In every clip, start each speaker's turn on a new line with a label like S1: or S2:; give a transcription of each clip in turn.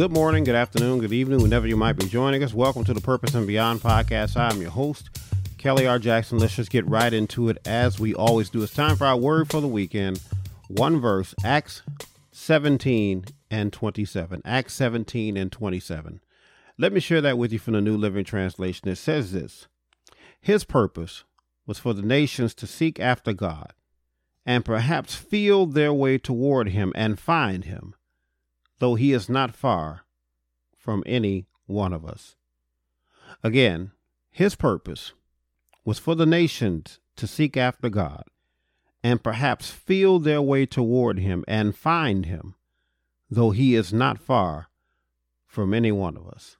S1: Good morning, good afternoon, good evening, whenever you might be joining us. Welcome to the Purpose and Beyond podcast. I'm your host, Kelly R. Jackson. Let's just get right into it as we always do. It's time for our word for the weekend. One verse, Acts 17 and 27. Acts 17 and 27. Let me share that with you from the New Living Translation. It says this His purpose was for the nations to seek after God and perhaps feel their way toward Him and find Him though he is not far from any one of us. Again, his purpose was for the nations to seek after God and perhaps feel their way toward him and find him, though he is not far from any one of us.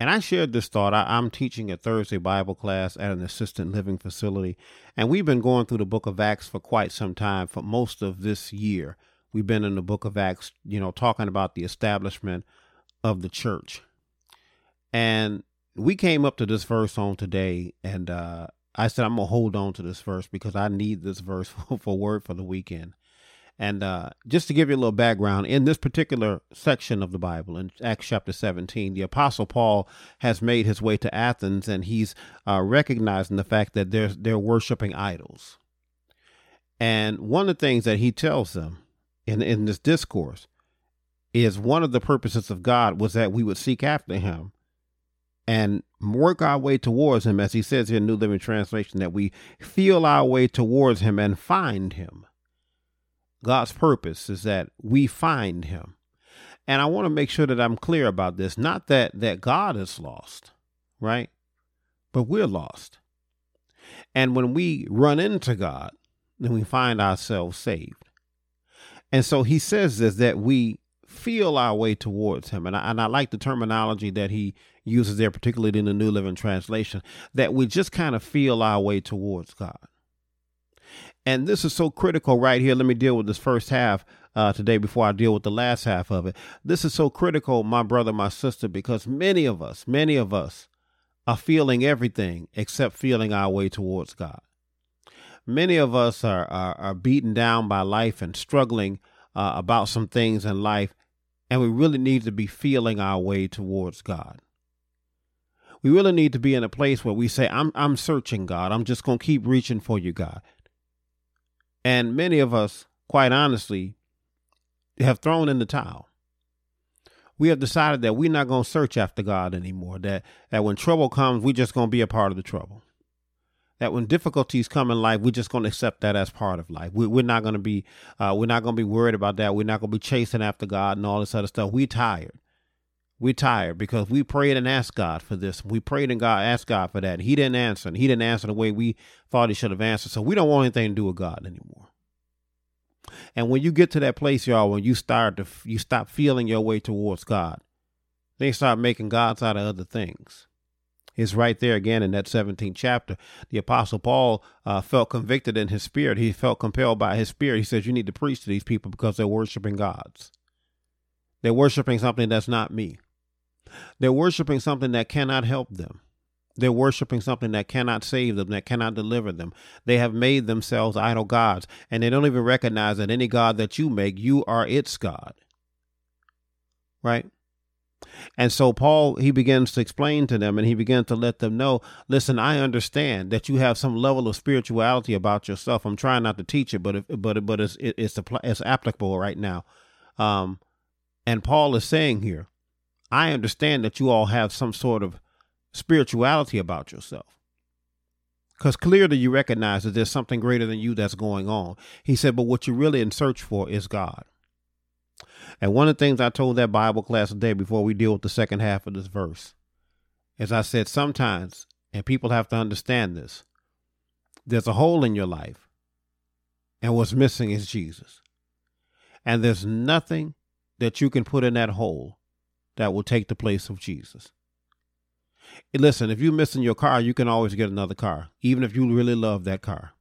S1: And I shared this thought. I, am teaching a Thursday Bible class at an assistant living facility, and we've been going through the book of Acts for quite some time, for most of this year. We've been in the book of Acts, you know, talking about the establishment of the church. And we came up to this verse on today, and uh, I said, I'm going to hold on to this verse because I need this verse for, word for the weekend. And uh, just to give you a little background, in this particular section of the Bible, in Acts chapter 17, the Apostle Paul has made his way to Athens and he's uh, recognizing the fact that they're, they're worshiping idols. And one of the things that he tells them in, in this discourse is one of the purposes of God was that we would seek after him and work our way towards him, as he says in New Living Translation, that we feel our way towards him and find him. God's purpose is that we find him. And I want to make sure that I'm clear about this. Not that that God is lost, right? But we're lost. And when we run into God, then we find ourselves saved. And so he says this that we feel our way towards him. And I, and I like the terminology that he uses there, particularly in the New Living Translation, that we just kind of feel our way towards God. And this is so critical right here. Let me deal with this first half uh, today before I deal with the last half of it. This is so critical, my brother, my sister, because many of us, many of us are feeling everything except feeling our way towards God many of us are, are, are beaten down by life and struggling uh, about some things in life, and we really need to be feeling our way towards God. We really need to be in a place where we say, I'm, I'm searching, God. I'm just going to keep reaching for you, God. And many of us, quite honestly, have thrown in the towel. We have decided that we're not going to search after God anymore, that, that when trouble comes, we're just going to be a part of the trouble that when difficulties come in life, we're just going to accept that as part of life. We, are not going to be, uh, we're not going to be worried about that. We're not going to be chasing after God and all this other stuff. We're tired. We're tired because we prayed and asked God for this. We prayed and God asked God for that. And he didn't answer. And he didn't answer the way we thought he should have answered. So we don't want anything to do with God anymore. And when you get to that place, y'all, when you start to, you stop feeling your way towards God, they start making gods out of other things is right there again in that 17th chapter. The Apostle Paul uh, felt convicted in his spirit. He felt compelled by his spirit. He says, You need to preach to these people because they're worshiping gods. They're worshiping something that's not me. They're worshiping something that cannot help them. They're worshiping something that cannot save them, that cannot deliver them. They have made themselves idol gods, and they don't even recognize that any God that you make, you are its God. Right? And so Paul, he begins to explain to them and he begins to let them know, listen, I understand that you have some level of spirituality about yourself. I'm trying not to teach it, but if, but but it's it's it's applicable right now. Um, and Paul is saying here, I understand that you all have some sort of spirituality about yourself. Because clearly you recognize that there's something greater than you that's going on. He said, but what you're really in search for is God. And one of the things I told that Bible class today before we deal with the second half of this verse is I said sometimes, and people have to understand this, there's a hole in your life, and what's missing is Jesus. And there's nothing that you can put in that hole that will take the place of Jesus. Listen, if you're missing your car, you can always get another car, even if you really love that car.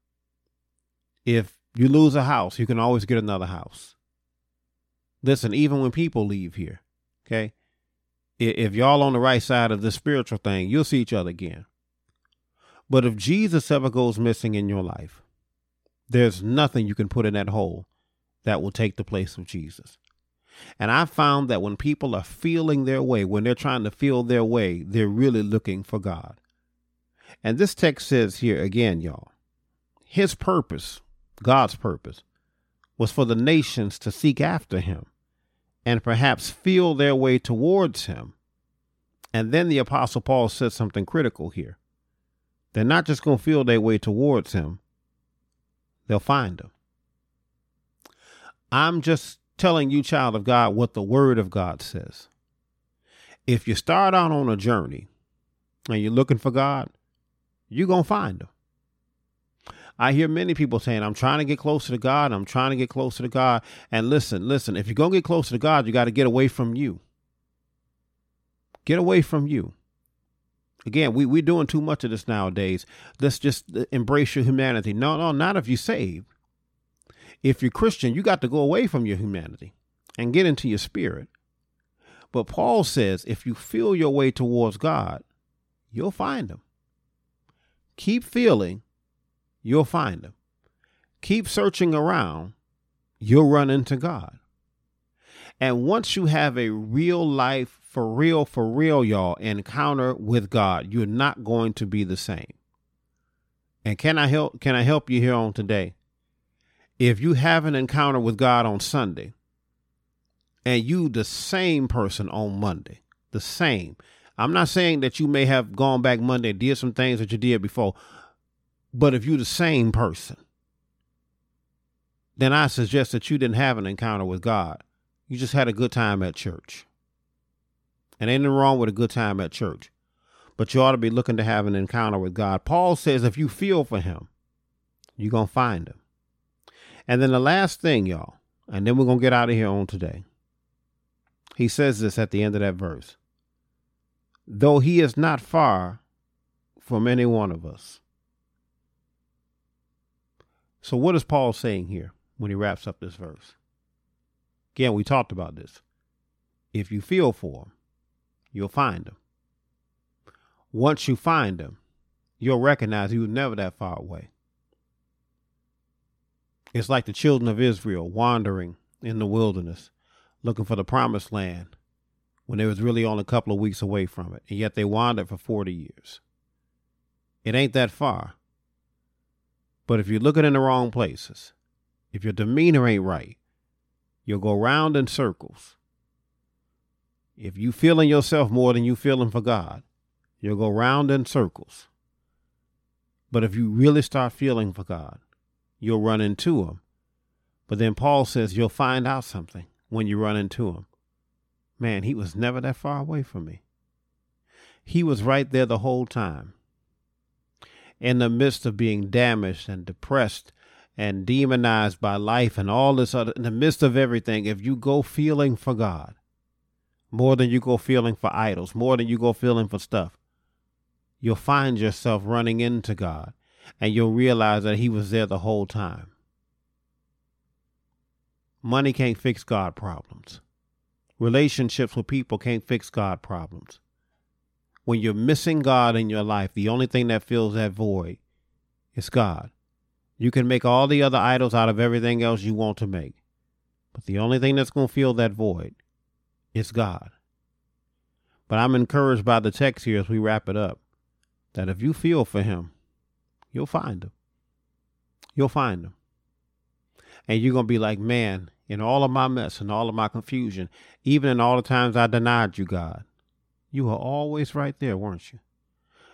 S1: If you lose a house, you can always get another house. Listen, even when people leave here, okay, if y'all on the right side of the spiritual thing, you'll see each other again. But if Jesus ever goes missing in your life, there's nothing you can put in that hole that will take the place of Jesus. And I found that when people are feeling their way, when they're trying to feel their way, they're really looking for God. And this text says here again, y'all, his purpose, God's purpose, was for the nations to seek after him and perhaps feel their way towards him. And then the Apostle Paul said something critical here. They're not just going to feel their way towards him, they'll find him. I'm just telling you, child of God, what the Word of God says. If you start out on a journey and you're looking for God, you're going to find Him. I hear many people saying, I'm trying to get closer to God. I'm trying to get closer to God. And listen, listen, if you're going to get closer to God, you got to get away from you. Get away from you. Again, we, we're doing too much of this nowadays. Let's just uh, embrace your humanity. No, no, not if you're saved. If you're Christian, you got to go away from your humanity and get into your spirit. But Paul says if you feel your way towards God, you'll find him. Keep feeling, you'll find him. Keep searching around, you'll run into God. And once you have a real life, for real, for real, y'all, encounter with God, you're not going to be the same. And can I help can I help you here on today? if you have an encounter with God on Sunday and you the same person on Monday, the same. I'm not saying that you may have gone back Monday did some things that you did before, but if you're the same person, then I suggest that you didn't have an encounter with God. You just had a good time at church. And ain't nothing wrong with a good time at church. But you ought to be looking to have an encounter with God. Paul says if you feel for him, you're going to find him. And then the last thing, y'all, and then we're going to get out of here on today. He says this at the end of that verse. Though he is not far from any one of us. So, what is Paul saying here when he wraps up this verse? Again, we talked about this. If you feel for him, you'll find him. Once you find him, you'll recognize he was never that far away. It's like the children of Israel wandering in the wilderness, looking for the promised land when they was really only a couple of weeks away from it, and yet they wandered for 40 years. It ain't that far. But if you're looking in the wrong places, if your demeanor ain't right, you'll go round in circles. If you feeling yourself more than you feeling for God, you'll go round in circles. But if you really start feeling for God, you'll run into him. But then Paul says you'll find out something when you run into him. Man, he was never that far away from me. He was right there the whole time. In the midst of being damaged and depressed and demonized by life and all this other, in the midst of everything, if you go feeling for God, more than you go feeling for idols, more than you go feeling for stuff, you'll find yourself running into God and you'll realize that he was there the whole time. Money can't fix God problems. Relationships with people can't fix God problems. When you're missing God in your life, the only thing that fills that void is God. You can make all the other idols out of everything else you want to make. But the only thing that's going to fill that void is God. But I'm encouraged by the text here as we wrap it up that if you feel for Him, You'll find Him. You'll find Him. And you're going to be like, man, in all of my mess and all of my confusion, even in all the times I denied you, God, you were always right there, weren't you?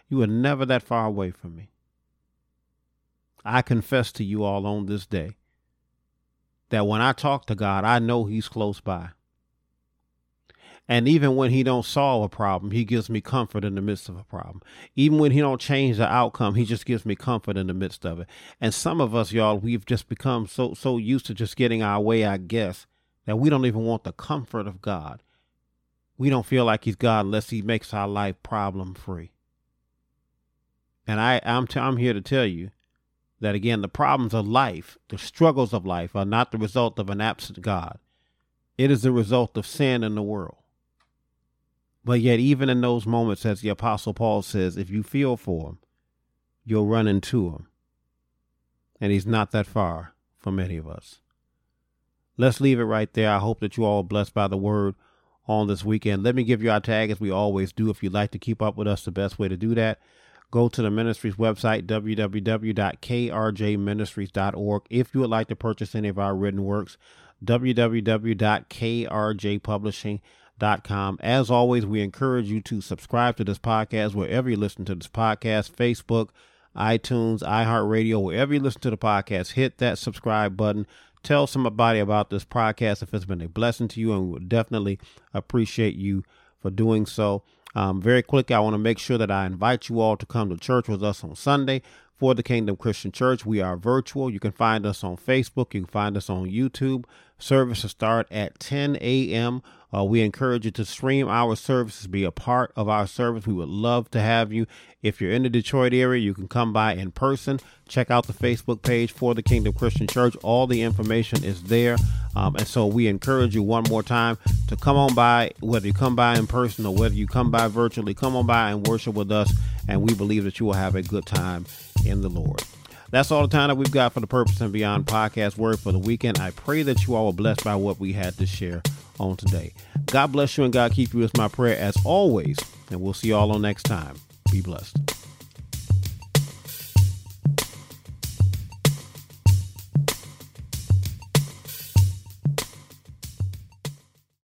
S1: You were never that far away from me. I confess to you all on this day that when I talk to God, I know He's close by. And even when he don't solve a problem, he gives me comfort in the midst of a problem. Even when he don't change the outcome, he just gives me comfort in the midst of it. And some of us, y'all, we've just become so so used to just getting our way, I guess, that we don't even want the comfort of God. We don't feel like he's God unless he makes our life problem free. And I, I'm, t- I'm here to tell you that again, the problems of life, the struggles of life, are not the result of an absent God. It is the result of sin in the world. But yet, even in those moments, as the Apostle Paul says, if you feel for him, you'll run into him. And he's not that far from any of us. let's leave it right there. I hope that you all are blessed by the word on this weekend. Let me give you our tag as we always do. If you'd like to keep up with us, the best way to do that, go to the ministry's website, www.krjministries.org. If you would like to purchase any of our written works, www.krjpublishing.com. As always, we encourage you to subscribe to this podcast wherever you listen to this podcast, Facebook, iTunes, iHeartRadio, wherever you listen to the podcast, hit that subscribe button. Tell somebody about this podcast if it's been a blessing to you, and we definitely appreciate you for doing so. Um, very quickly, I want to make sure that I invite you all to come to church with us on Sunday for the Kingdom Christian Church. We are virtual. You can find us on Facebook. You can find us on YouTube. Services start at 10 a.m. Uh, we encourage you to stream our services, be a part of our service. We would love to have you. If you're in the Detroit area, you can come by in person. Check out the Facebook page for the Kingdom Christian Church. All the information is there. Um, and so we encourage you one more time to come on by, whether you come by in person or whether you come by virtually, come on by and worship with us. And we believe that you will have a good time in the Lord. That's all the time that we've got for the Purpose and Beyond podcast word for the weekend. I pray that you all are blessed by what we had to share on today. God bless you and God keep you is my prayer as always. And we'll see you all on next time. Be blessed.